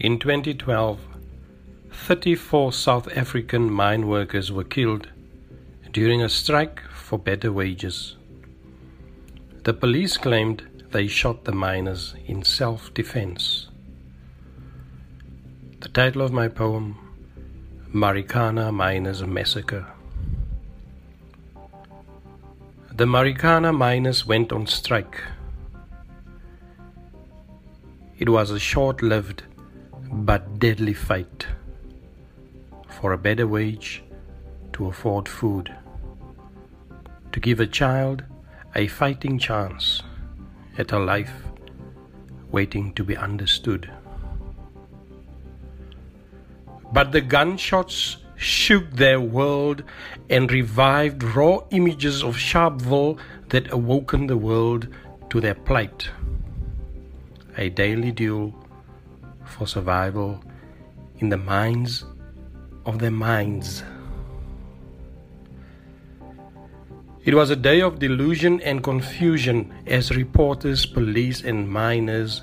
In 2012, 34 South African mine workers were killed during a strike for better wages. The police claimed they shot the miners in self defense. The title of my poem, Marikana Miners Massacre. The Marikana miners went on strike. It was a short lived but deadly fight for a better wage to afford food, to give a child a fighting chance at a life waiting to be understood. But the gunshots shook their world and revived raw images of Sharpeville that awoken the world to their plight. A daily duel for survival in the minds of their minds. It was a day of delusion and confusion as reporters, police, and miners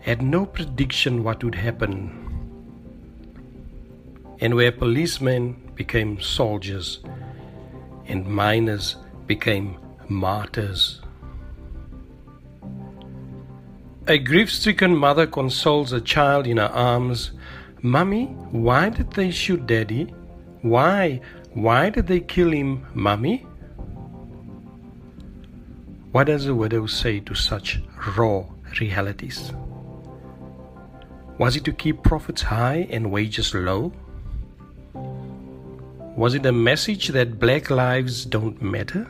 had no prediction what would happen. And where policemen became soldiers and miners became martyrs. A grief stricken mother consoles a child in her arms. Mummy, why did they shoot Daddy? Why? Why did they kill him, Mummy? What does a widow say to such raw realities? Was it to keep profits high and wages low? Was it a message that black lives don't matter?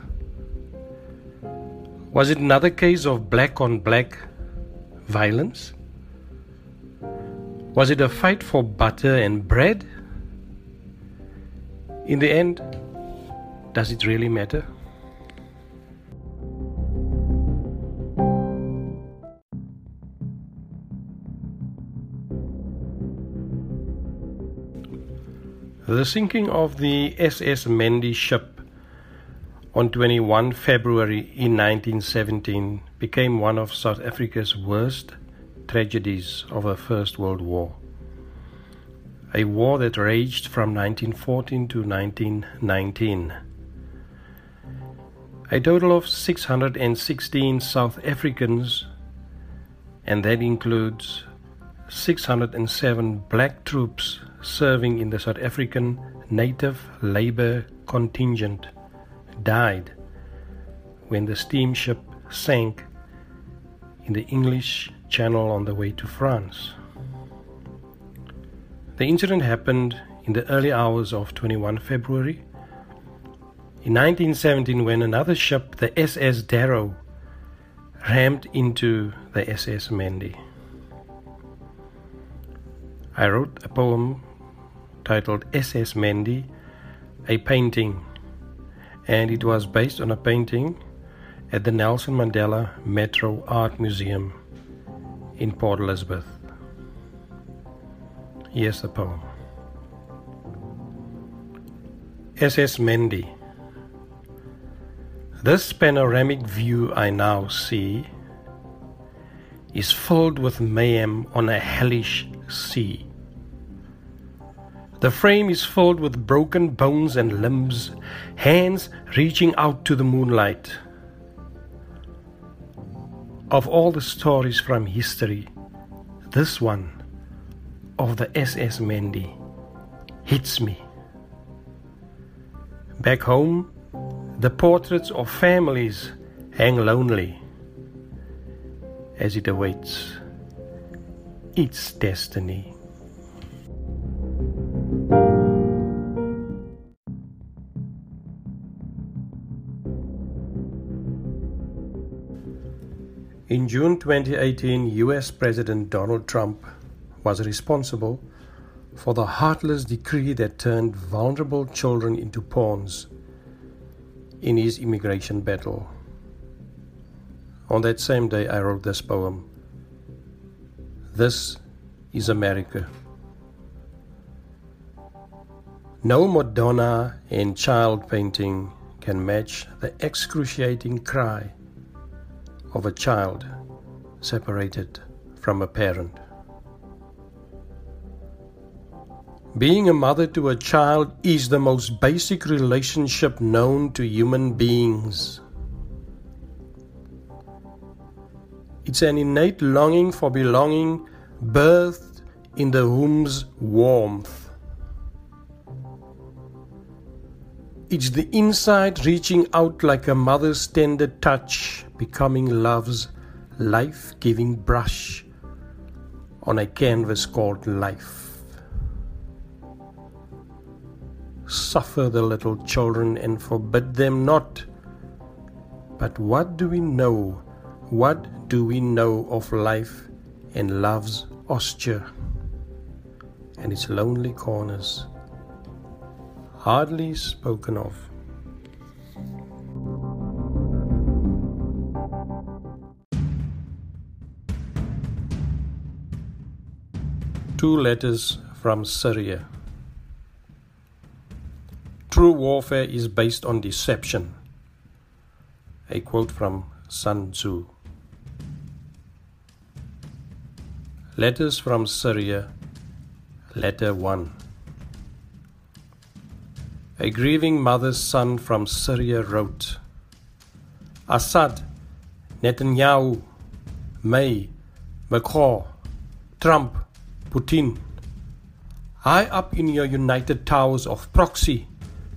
Was it another case of black on black violence? Was it a fight for butter and bread? In the end, does it really matter? The sinking of the SS Mendi ship on 21 February in 1917 became one of South Africa's worst tragedies of the First World War. A war that raged from 1914 to 1919. A total of 616 South Africans, and that includes 607 black troops serving in the South African Native Labour contingent died when the steamship sank in the English Channel on the way to France. The incident happened in the early hours of 21 February. In 1917, when another ship, the SS Darro, rammed into the SS Mendi. I wrote a poem titled SS Mendi, a painting, and it was based on a painting at the Nelson Mandela Metro Art Museum in Port Elizabeth. Here's the poem SS Mendi. This panoramic view I now see is filled with mayhem on a hellish sea. The frame is filled with broken bones and limbs, hands reaching out to the moonlight. Of all the stories from history, this one of the SS Mendi hits me. Back home, the portraits of families hang lonely as it awaits its destiny. June 2018, US President Donald Trump was responsible for the heartless decree that turned vulnerable children into pawns in his immigration battle. On that same day, I wrote this poem This is America. No Madonna in child painting can match the excruciating cry of a child separated from a parent. Being a mother to a child is the most basic relationship known to human beings. It's an innate longing for belonging, birthed in the womb's warmth. It's the inside reaching out like a mother's tender touch, becoming love's life giving brush on a canvas called life. Suffer the little children and forbid them not. But what do we know? What do we know of life and love's austere and its lonely corners? Hardly spoken of. Two letters from Syria. True warfare is based on deception. A quote from Sun Tzu. Letters from Syria, Letter 1. A grieving mother's son from Syria wrote Assad, Netanyahu, May, Macron, Trump, Putin, high up in your united towers of proxy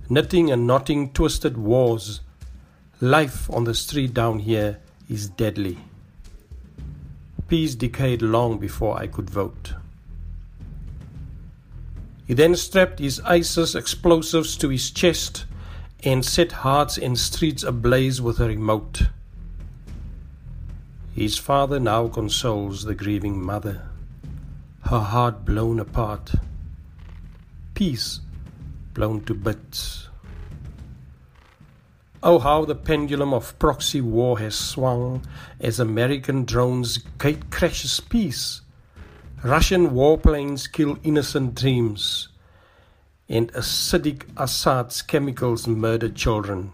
knitting and knotting twisted wars. Life on the street down here is deadly. Peace decayed long before I could vote. He then strapped his ISIS explosives to his chest and set hearts and streets ablaze with a remote. His father now consoles the grieving mother, her heart blown apart. Peace blown to bits. Oh, how the pendulum of proxy war has swung as American drones gate crashes peace. Russian warplanes kill innocent dreams, and acidic Assad's chemicals murder children,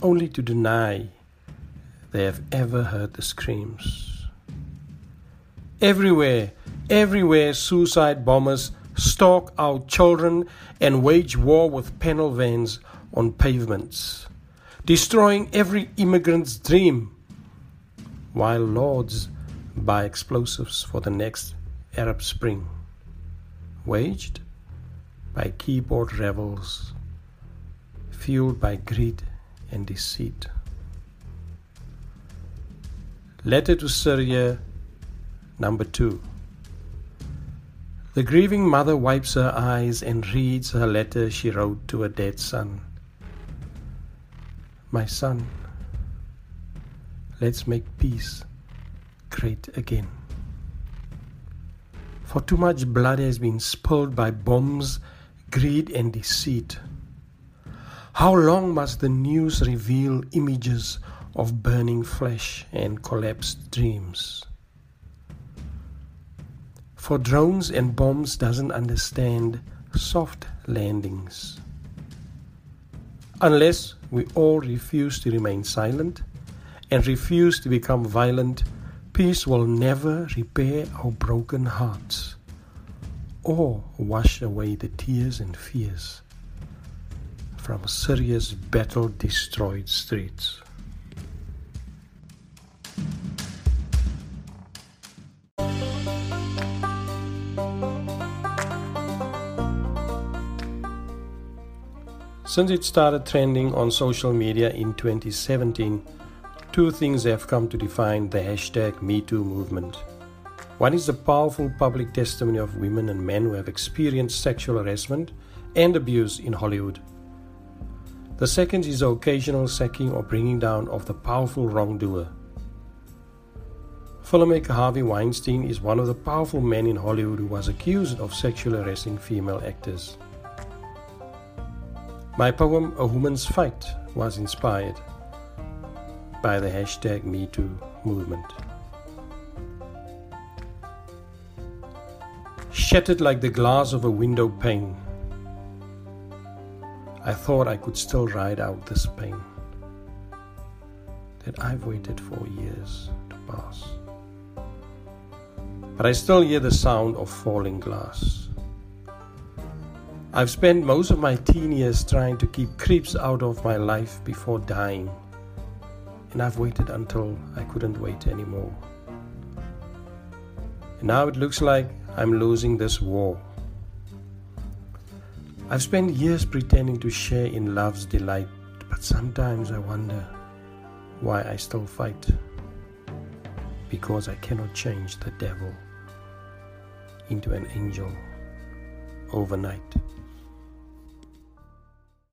only to deny they have ever heard the screams. Everywhere, everywhere, suicide bombers stalk our children and wage war with panel vans on pavements, destroying every immigrant's dream, while lords buy explosives for the next Arab Spring, waged by keyboard rebels, fueled by greed and deceit. Letter to Syria, number two. The grieving mother wipes her eyes and reads her letter she wrote to a dead son. My son, let's make peace great again. For too much blood has been spilled by bombs, greed, and deceit. How long must the news reveal images of burning flesh and collapsed dreams? For drones and bombs doesn't understand soft landings. Unless we all refuse to remain silent and refuse to become violent, peace will never repair our broken hearts or wash away the tears and fears from Syria's battle destroyed streets. Since it started trending on social media in 2017, two things have come to define the hashtag MeToo movement. One is the powerful public testimony of women and men who have experienced sexual harassment and abuse in Hollywood. The second is the occasional sacking or bringing down of the powerful wrongdoer. Filmmaker Harvey Weinstein is one of the powerful men in Hollywood who was accused of sexually harassing female actors. My poem, A Woman's Fight, was inspired by the hashtag MeToo movement. Shattered like the glass of a window pane, I thought I could still ride out this pain that I've waited for years to pass. But I still hear the sound of falling glass. I've spent most of my teen years trying to keep creeps out of my life before dying, and I've waited until I couldn't wait anymore. And now it looks like I'm losing this war. I've spent years pretending to share in love's delight, but sometimes I wonder why I still fight. Because I cannot change the devil into an angel overnight.